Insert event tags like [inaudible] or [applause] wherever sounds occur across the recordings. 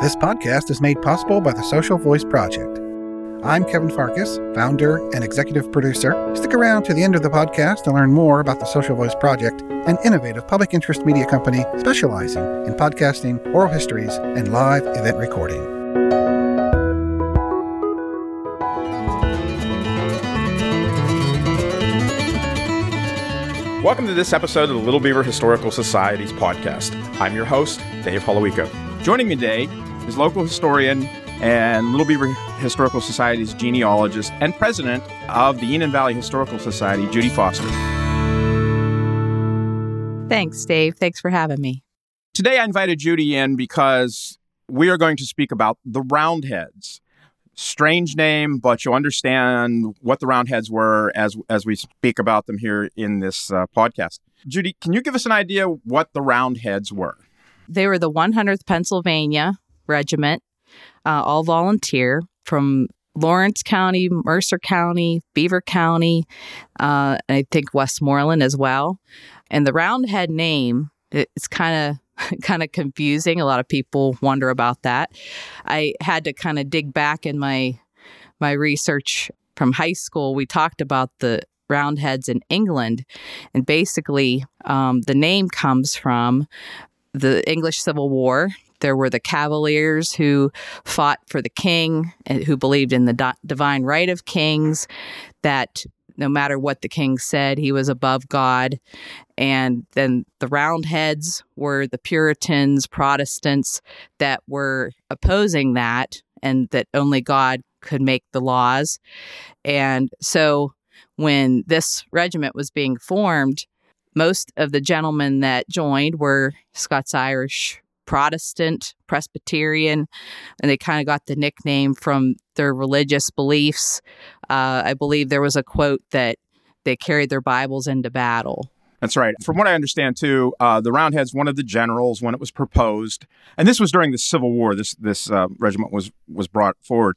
This podcast is made possible by the Social Voice Project. I'm Kevin Farkas, founder and executive producer. Stick around to the end of the podcast to learn more about the Social Voice Project, an innovative public interest media company specializing in podcasting, oral histories, and live event recording. Welcome to this episode of the Little Beaver Historical Society's podcast. I'm your host, Dave Holowico. Joining me today is local historian and Little Beaver Historical Society's genealogist and president of the Enon Valley Historical Society, Judy Foster. Thanks, Dave. Thanks for having me. Today I invited Judy in because we are going to speak about the Roundheads. Strange name, but you'll understand what the Roundheads were as as we speak about them here in this uh, podcast. Judy, can you give us an idea what the Roundheads were? They were the 100th Pennsylvania Regiment, uh, all volunteer from Lawrence County, Mercer County, Beaver County, uh, I think Westmoreland as well. And the Roundhead name, it's kind of [laughs] kind of confusing. A lot of people wonder about that. I had to kind of dig back in my my research from high school. We talked about the Roundheads in England, and basically um, the name comes from the English Civil War. There were the Cavaliers who fought for the king, and who believed in the di- divine right of kings, that no matter what the king said, he was above God. And then the Roundheads were the Puritans, Protestants that were opposing that and that only God could make the laws. And so when this regiment was being formed, most of the gentlemen that joined were Scots Irish Protestant, Presbyterian, and they kind of got the nickname from their religious beliefs. Uh, I believe there was a quote that they carried their Bibles into battle. That's right. From what I understand, too, uh, the Roundheads, one of the generals when it was proposed, and this was during the Civil War. This this uh, regiment was was brought forward.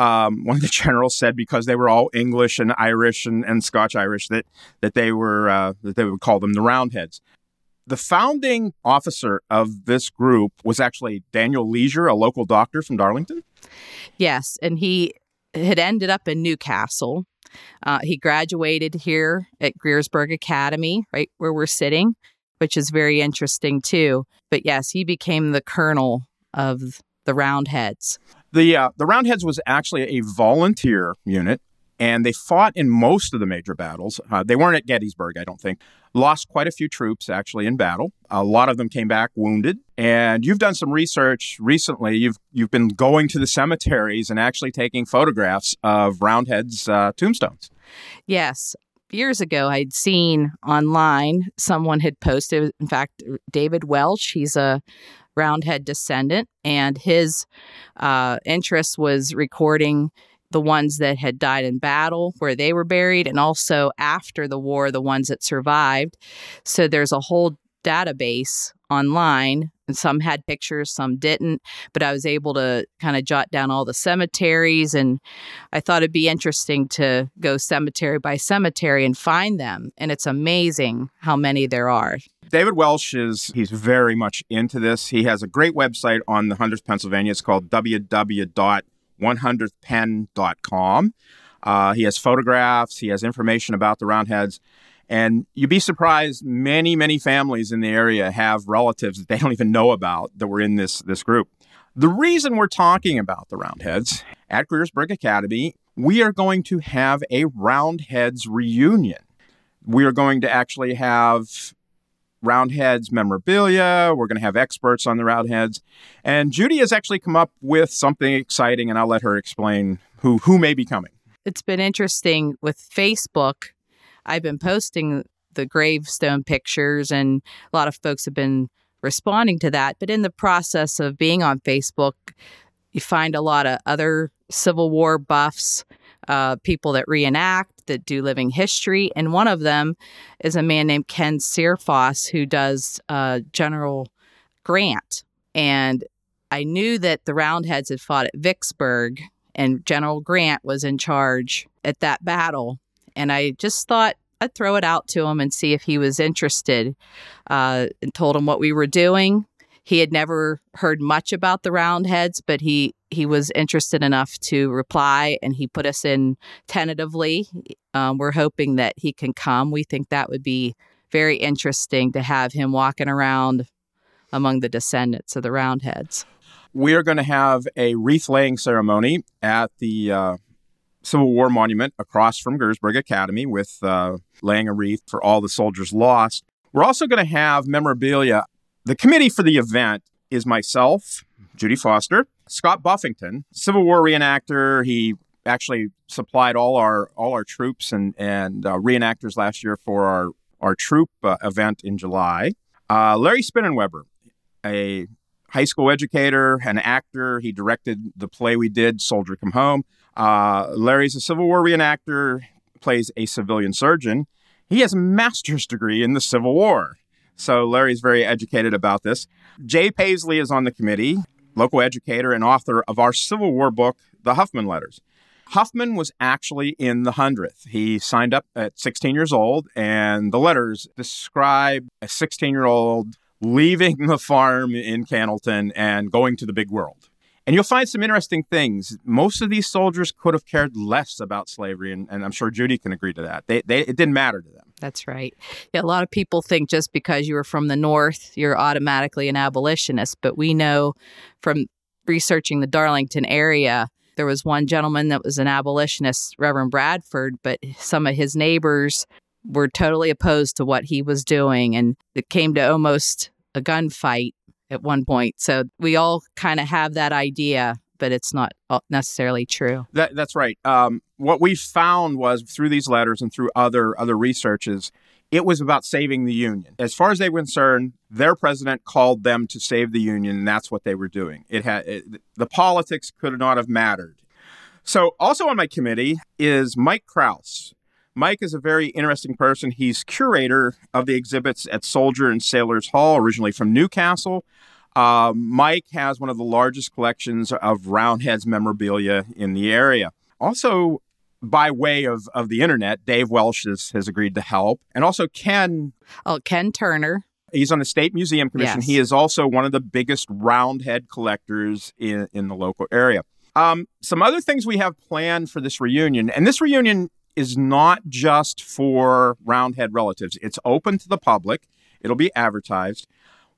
Um, one of the [laughs] generals said because they were all English and Irish and, and Scotch Irish that that they were uh, that they would call them the Roundheads. The founding officer of this group was actually Daniel Leasure, a local doctor from Darlington. Yes, and he had ended up in New Castle. Uh, he graduated here at Greersburg Academy, right where we're sitting, which is very interesting too. But yes, he became the colonel of the Roundheads. The uh, the Roundheads was actually a volunteer unit and they fought in most of the major battles. Uh, they weren't at Gettysburg, I don't think. Lost quite a few troops actually in battle. A lot of them came back wounded. And you've done some research recently. You've you've been going to the cemeteries and actually taking photographs of Roundheads' uh, tombstones. Yes. Years ago, I'd seen online someone had posted. In fact, David Welch. He's a Roundhead descendant, and his uh, interest was recording the ones that had died in battle where they were buried, and also after the war, the ones that survived. So there's a whole database online. And some had pictures, some didn't, but I was able to kind of jot down all the cemeteries. And I thought it'd be interesting to go cemetery by cemetery and find them. And it's amazing how many there are. David Welch is he's very much into this. He has a great website on the 100th Pennsylvania. It's called www 100thpen.com. Uh, he has photographs, he has information about the Roundheads. And you'd be surprised, many, many families in the area have relatives that they [laughs] don't even know about that were in this, this group. The reason we're talking about the Roundheads at Greersburg Academy, we are going to have a Roundheads reunion. We are going to actually have Roundheads memorabilia. We're going to have experts on the Roundheads. And Judy has actually come up with something exciting, and I'll let her explain who, who may be coming. It's been interesting with Facebook. I've been posting the gravestone pictures, and a lot of folks have been responding to that. But in the process of being on Facebook, you find a lot of other Civil War buffs, uh, people that reenact, that do living history. And one of them is a man named Ken Searfoss who does uh, General Grant. And I knew that the Roundheads had fought at Vicksburg and General Grant was in charge at that battle. And I just thought I'd throw it out to him and see if he was interested uh, and told him what we were doing. He had never heard much about the Roundheads, but he he was interested enough to reply, and he put us in tentatively. Um, we're hoping that he can come. We think that would be very interesting to have him walking around among the descendants of the Roundheads. We are going to have a wreath laying ceremony at the uh, Civil War Monument across from Greersburg Academy with uh, laying a wreath for all the soldiers lost. We're also going to have memorabilia. The committee for the event is myself, Judy Foster, Scott Buffington, Civil War reenactor. He actually supplied all our all our troops and and uh, reenactors last year for our our troop uh, event in July. Uh, Larry Spinnenweber, a high school educator, an actor. He directed the play we did, Soldier Come Home. Uh, Larry's a Civil War reenactor, plays a civilian surgeon. He has a master's degree in the Civil War. So Larry's very educated about this. Jay Paisley is on the committee, local educator and author of our Civil War book, The Huffman Letters. Huffman was actually in the 100th. He signed up at 16 years old, and the letters describe a 16 year old leaving the farm in Cannleton and going to the big world. And you'll find some interesting things. Most of these soldiers could have cared less about slavery, and, and I'm sure Judy can agree to that. They, they, it didn't matter to them. That's right. Yeah, a lot of people think just because you were from the North, you're automatically an abolitionist. But we know from researching the Darlington area, there was one gentleman that was an abolitionist, Reverend Bradford, but some of his neighbors were totally opposed to what he was doing. And it came to almost a gunfight at one point. So we all kind of have that idea, but it's not necessarily true. That, that's right. Um, what we found was through these letters and through other other researches, it was about saving the union. As far as they were concerned, their president called them to save the union, and that's what they were doing. It had it, the politics could not have mattered. So, also on my committee is Mike Kraus. Mike is a very interesting person. He's curator of the exhibits at Soldier and Sailors Hall, originally from New Castle. Uh, Mike has one of the largest collections of Roundheads memorabilia in the area. Also, by way of, of the internet, Dave Welsh has, has agreed to help. And also Ken. Oh, Ken Turner. He's on the State Museum Commission. Yes. He is also one of the biggest roundhead collectors in, in the local area. Um, some other things we have planned for this reunion, and this reunion is not just for Roundhead relatives, it's open to the public, it'll be advertised.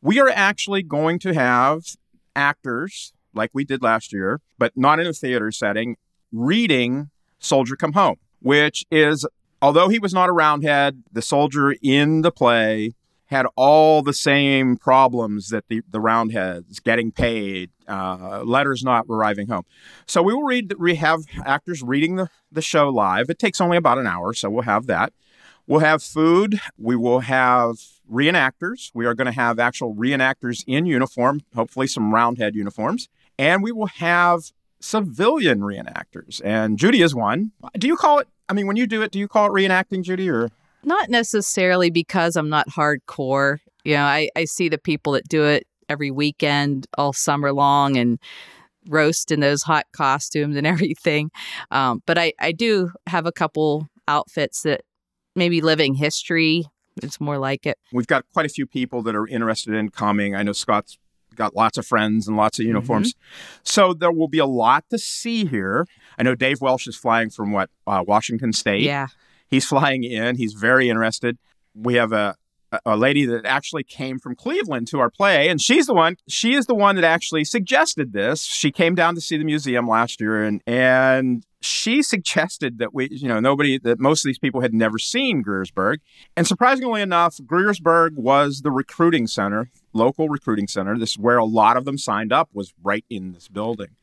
We are actually going to have actors, like we did last year, but not in a theater setting, reading Soldier Come Home, which is, although he was not a Roundhead, the soldier in the play had all the same problems that the, the Roundheads getting paid, uh, letters not arriving home. So we will read, we have actors reading the, the show live. It takes only about an hour, so we'll have that. We'll have food. We will have reenactors. We are going to have actual reenactors in uniform, hopefully some Roundhead uniforms. And we will have civilian reenactors. And Judy is one. Do you call it, I mean, when you do it, do you call it reenacting, Judy, or? Not necessarily because I'm not hardcore. You know, I, I see the people that do it every weekend, all summer long, and roast in those hot costumes and [laughs] everything. Um, but I, I do have a couple outfits that maybe living history. It's more like it. We've got quite a few people that are interested in coming. I know Scott's got lots of friends and lots of uniforms. Mm-hmm. So there will be a lot to see here. I know Dave Welsh is flying from what, uh, Washington State. Yeah. He's flying in. He's very interested. We have a a lady that actually came from Cleveland to our play, and she's the one. She is the one that actually suggested this. She came down to see the museum last year, and and she [laughs] suggested that we, you know, nobody that most of these people had never seen Greersburg, and surprisingly enough, Greersburg was the recruiting center, local recruiting center. This is where a lot of them signed up. Was right in this building.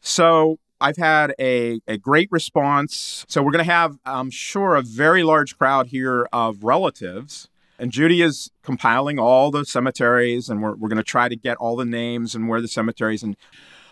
So I've had a, a great response. So we're going to have, I'm sure, a very large crowd here of relatives. And Judy is compiling all the cemeteries, and we're, we're going to try to get all the names and where the cemeteries. And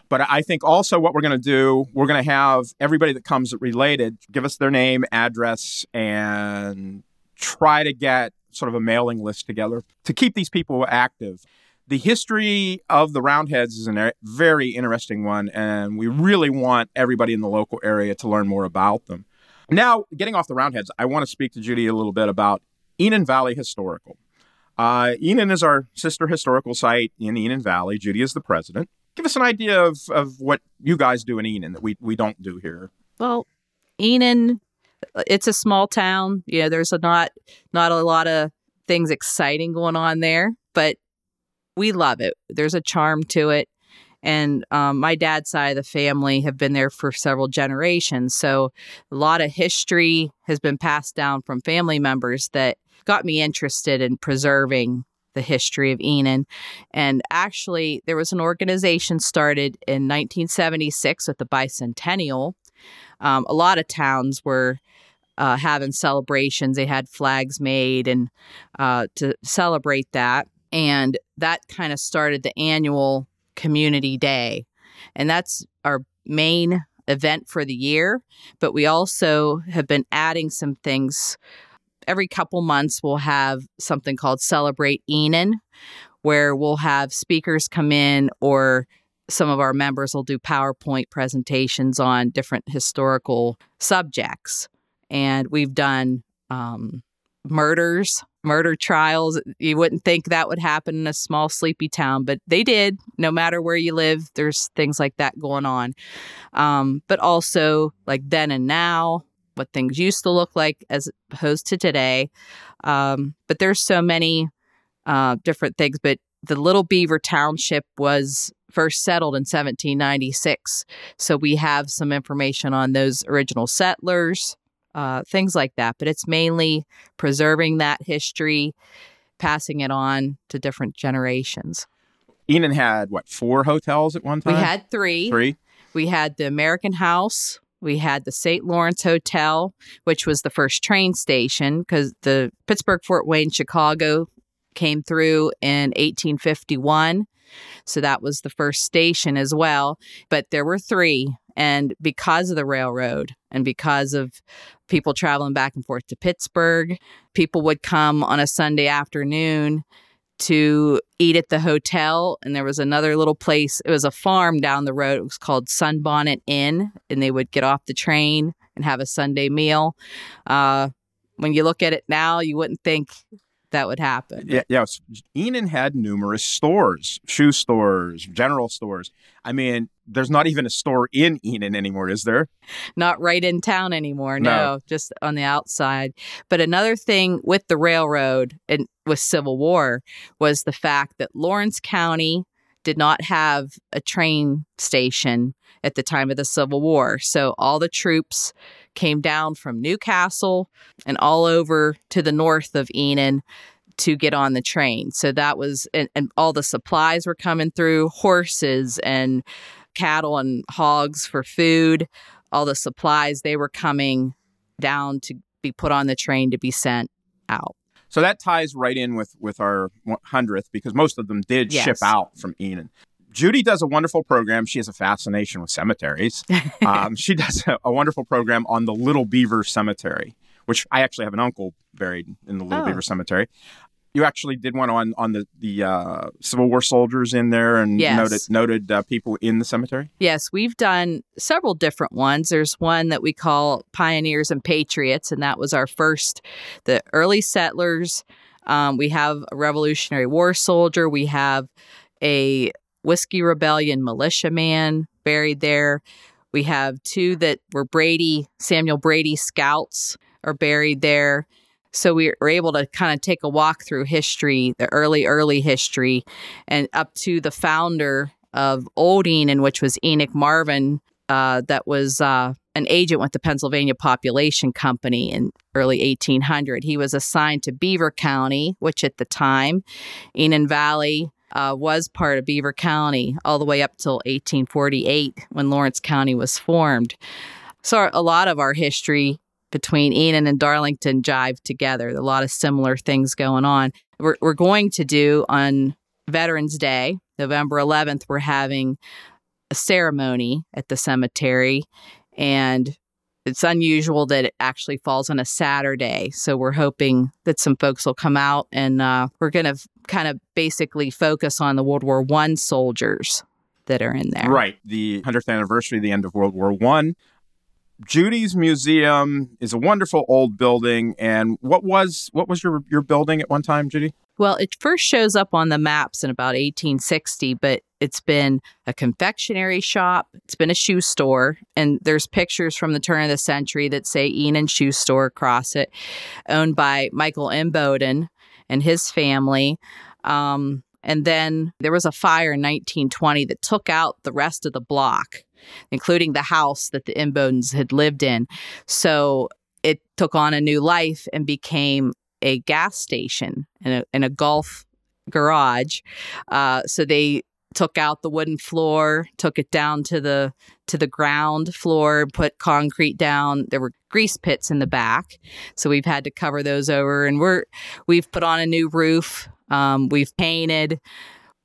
but I think also what we're going to do, we're going to have everybody that comes related give us their name, address, and try to get sort of a mailing list together to keep these people active. The history of the Roundheads is a very interesting one, and we really want everybody in the local area to learn more about them. Now, getting off the Roundheads, I want to speak to Judy a little bit about Enon Valley Historical. Uh, Enon is our sister historical site in Enon Valley. Judy is the president. Give us an idea of, of what you guys do in Enon that we, we don't do here. Well, Enon, it's a small town. You know, there's a not not a lot of things exciting going on there, but we love it. There's a charm to it. And um, my dad's side of the family have been there for several generations. So a lot of history has been passed down from family members that got me interested in preserving the history of Enon. And actually, there was an organization started in 1976 with the bicentennial. Um, a lot of towns were uh, having celebrations. They had flags made and uh, to celebrate that. And that kind of started the annual community day. And that's our main event for the year. But we also have been adding some things. Every couple months, we'll have something called Celebrate Enon, where we'll have speakers come in or some of our members will do PowerPoint presentations on different historical subjects. And we've done um, murders, murder trials. You wouldn't think that would happen in a small, sleepy town, but they did. No matter where you live, there's things like that going on. Um, but also, like then and now, what things used to look like as opposed to today. Um, but there's so many uh, different things. But the Little Beaver Township was first settled in 1796. So we have some information on those original settlers, uh, things like that. But it's mainly preserving that history, passing it on to different generations. Enon had, what, four hotels at one time? We had three. Three? We had the American House. We had the St. Lawrence Hotel, which was the first train station because the Pittsburgh, Fort Wayne, Chicago came through in 1851. So that was the first station as well. But there were three. And because of the railroad and because of people traveling back and forth to Pittsburgh, people would come on a Sunday afternoon to eat at the hotel. And there was another little place, it was a farm down the road. It was called Sunbonnet Inn. And they would get off the train and have a Sunday meal. Uh, when you look at it now, you wouldn't think that would happen. Yeah, yeah. Enon had numerous stores, shoe stores, general stores. I mean, there's not even a store in Enon anymore, is there? Not right in town anymore. No, No. just on the outside. But another thing with the railroad and with Civil War was the fact that Lawrence County did not have a train station at the time of the Civil War. So all the troops came down from New Castle and all over to the north of Enon to get on the train. So that was, and, and all the supplies were coming through horses and cattle and hogs for food. All the supplies, they were coming down to be put on the train to be sent out. So that ties right in with with our 100th because most of them did Yes. ship out from Enon. Judy does a wonderful program. She has a fascination with cemeteries. [laughs] um, she does a, a wonderful program on the Little Beaver Cemetery, which I actually have an uncle buried in the Little Oh. Beaver Cemetery. You actually did one on on the the uh, Civil War soldiers in there and Yes. noted noted uh, people in the cemetery. Yes, we've done several different ones. There's one that we call Pioneers and Patriots, and that was our first, the early settlers. Um, we have a Revolutionary War soldier. We have a Whiskey Rebellion militiaman buried there. We have two that were Brady, Samuel Brady scouts are buried there. So we were able to kind of take a walk through history, the early, early history, and up to the founder of Old Enon, which was Enoch Marvin, uh, that was uh, an agent with the Pennsylvania Population Company in early 1800. He was assigned to Beaver County, which at the time, Enon Valley uh, was part of Beaver County all the way up till 1848 when Lawrence County was formed. So a lot of our history between Enon and Darlington jive together. A lot of similar things going on. We're, we're going to do on Veterans Day, November 11th, we're having a ceremony at the cemetery. And it's unusual that it actually falls on a Saturday. So we're hoping that some folks will come out and uh, we're going to kind of basically focus on the World War One soldiers that are in there. Right. The 100th anniversary of the end of World War One. Judy's museum is a wonderful old building. And what was what was your your building at one time, Judy? Well, it first shows up on the maps in about 1860, but it's been a confectionery shop, it's been a shoe store, and there's pictures from the turn of the century that say Enon Shoe Store across it, owned by Michael Imboden and his family. Um, and then there was a fire in 1920 that took out the rest of the block, including the house that the Imbodens had lived in. So it took on a new life and became a gas station and a, and a golf garage. Uh, so they took out the wooden floor, took it down to the to the ground floor, put concrete down. There were grease pits in the back, so we've had to cover those over, and we're we've put on a new roof. Um, we've painted,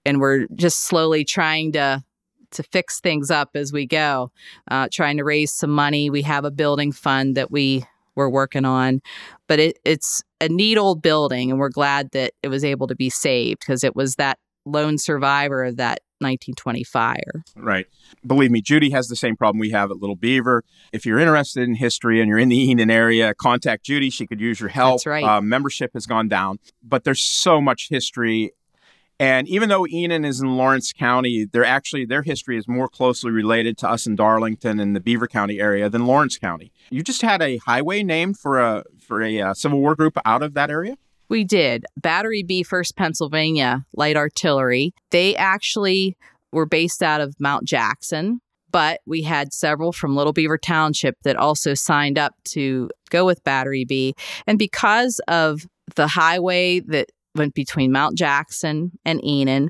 and we're just slowly trying to to fix things up as we go, uh, trying to raise some money. We have a building fund that we we're working on, but it, it's a neat old building, and we're glad that it was able to be saved because it was that lone survivor of that 1920 fire. Right. Believe me, Judy has the same problem we have at Little Beaver. If you're interested in history and you're in the Enon area, contact Judy. She could use your help. That's right. Uh, membership has gone down, but there's so much history. And even though Enon is in Lawrence County, they're actually their history is more closely related to us in Darlington and the Beaver County area than Lawrence County. You just had a highway named for a for a uh, Civil War group out of that area. We did. Battery B, 1st Pennsylvania Light Artillery. They actually were based out of Mount Jackson, but we had several from Little Beaver Township that also signed up to go with Battery B. And because of the highway that went between Mount Jackson and Enon,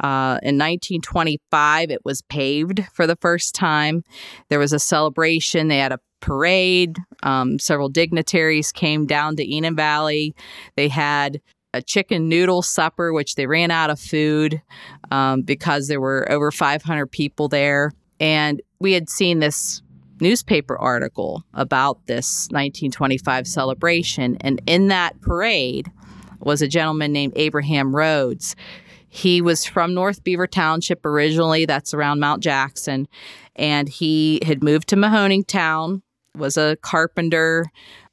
uh, in 1925, it was paved for the first time. There was a celebration. They had a parade. Um, several dignitaries came down to Enon Valley. They had a chicken noodle supper, which they ran out of food um, because there were over 500 people there. And we had seen this newspaper article about this 1925 celebration. And in that parade was a gentleman named Abraham Rhodes. He was from North Beaver Township originally, that's around Mount Jackson. And he had moved to Mahoningtown was a carpenter,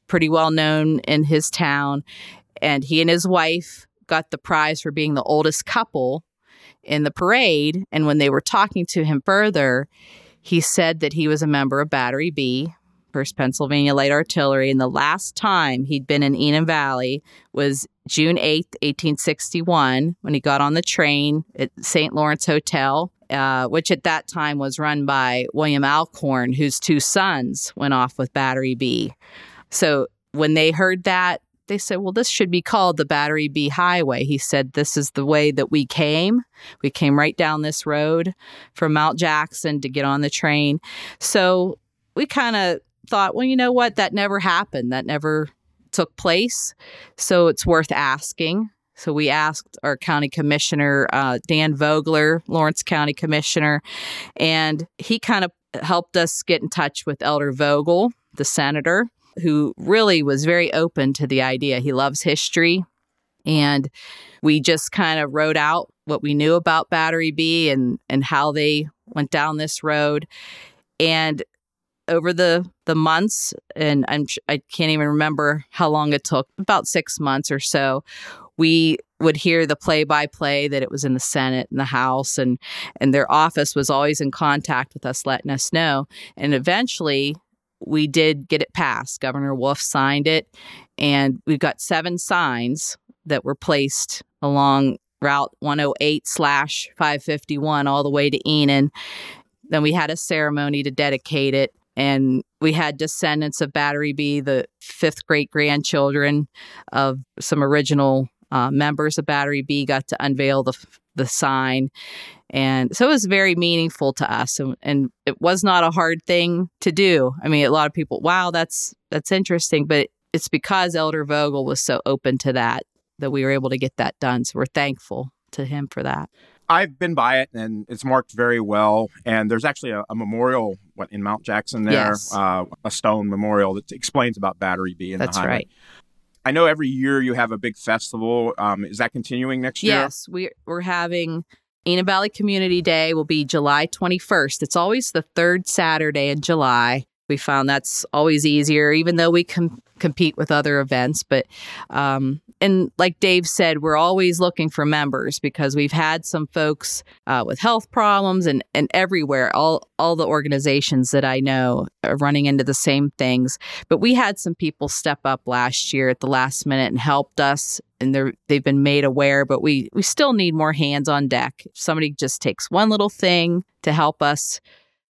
pretty well known in his town. And he and his wife got the prize for being the oldest couple in the parade. And when they were talking to him further, he said that he was a member of Battery B, 1st Pennsylvania Light Artillery. And the last time he'd been in Enon Valley was June 8th, 1861, when he got on the train at St. Lawrence Hotel uh, which at that time was run by William Alcorn, whose two sons went off with Battery B. So when they heard that, they said, well, this should be called the Battery B Highway. He said, this is the way that we came. We came right down this road from Mount Jackson to get on the train. So we kind of thought, well, you know what? That never happened. That never took place. So it's worth asking. So we asked our county commissioner, uh, Dan Vogler, Lawrence County Commissioner, and he kind of helped us get in touch with Elder Vogel, the senator, who really was very open to the idea. He loves history. And we just kind of wrote out what we knew about Battery B and, and how they went down this road. And over the the months, and I'm I can't even remember how long it took, about six months or so, we would hear the play by play that it was in the Senate and the House and and their office was always in contact with us letting us know. And eventually we did get it passed. Governor Wolf signed it and we've got seven signs that were placed along route 108 slash 551 all the way to Enon then we had a ceremony to dedicate it and we had descendants of Battery B, the fifth great grandchildren of some original uh, members of Battery B got to unveil the the sign, and so it was very meaningful to us, and, and it was not a hard thing to do. I mean, a lot of people, wow, that's that's interesting, but it's because Elder Vogel was so open to that that we were able to get that done. So we're thankful to him for that. I've been by it and it's marked very well. And there's actually a, a memorial what, in Mount Jackson there, yes. uh, a stone memorial that explains about Battery B. In That's right. I know every year you have a big festival. Um, is that continuing next year? Yes, we, we're having Enon Valley Community Day will be July 21st. It's always the third Saturday in July. We found that's always easier, even though we com- compete with other events. But um, and like Dave said, we're always looking for members because we've had some folks uh, with health problems and, and everywhere. All all the organizations that I know are running into the same things. But we had some people step up last year at the last minute and helped us, and they're they've been made aware. But we we still need more hands on deck. If somebody just takes one little thing to help us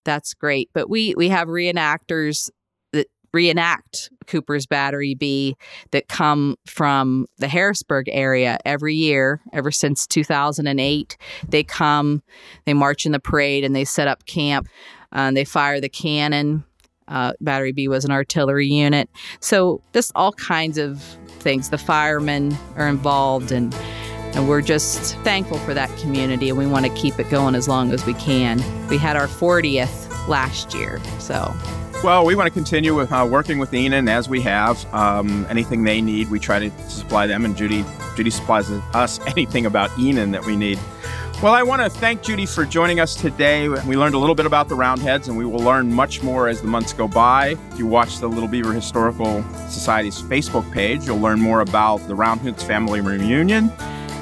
that's great. But we we have reenactors that reenact Cooper's Battery B that come from the Harrisburg area every year, ever since 2008. They come, they march in the parade, and they set up camp. Uh, they fire the cannon. Uh, Battery B was an artillery unit. So just all kinds of things. The firemen are involved and and we're just thankful for that community and we want to keep it going as long as we can. We had our 40th last year, so. Well, we want to continue with uh, working with Enon as we have. Um, anything they need, we try to supply them, and Judy Judy supplies us anything about Enon that we need. Well, I want to thank Judy for joining us today. We learned a little bit about the Roundheads, and we will learn much more as the months go by. If you watch the Little Beaver Historical Society's Facebook page, you'll learn more about the Roundheads family reunion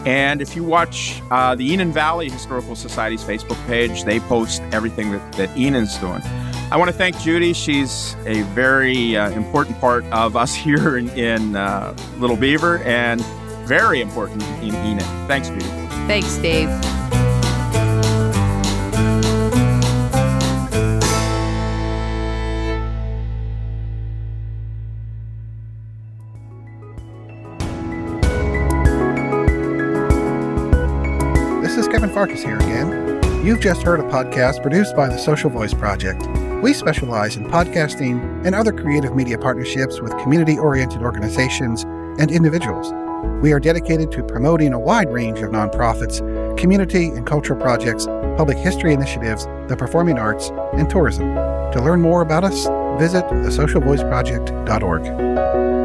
and if you watch uh, the Enon Valley Historical Society's Facebook page, they post everything that, that Enon's doing. I want to thank Judy. She's a very uh, important part of us [laughs] here in, in uh, Little Beaver and very important in Enon. Thanks, Judy. Thanks, Dave. Farkas here again. You've just heard a podcast produced by the Social Voice Project. We specialize in podcasting and other creative media partnerships with community oriented organizations and individuals. We are dedicated to promoting a wide range of nonprofits, community and cultural projects, public history initiatives, the performing arts, and tourism. To learn more about us, visit thesocialvoiceproject.org.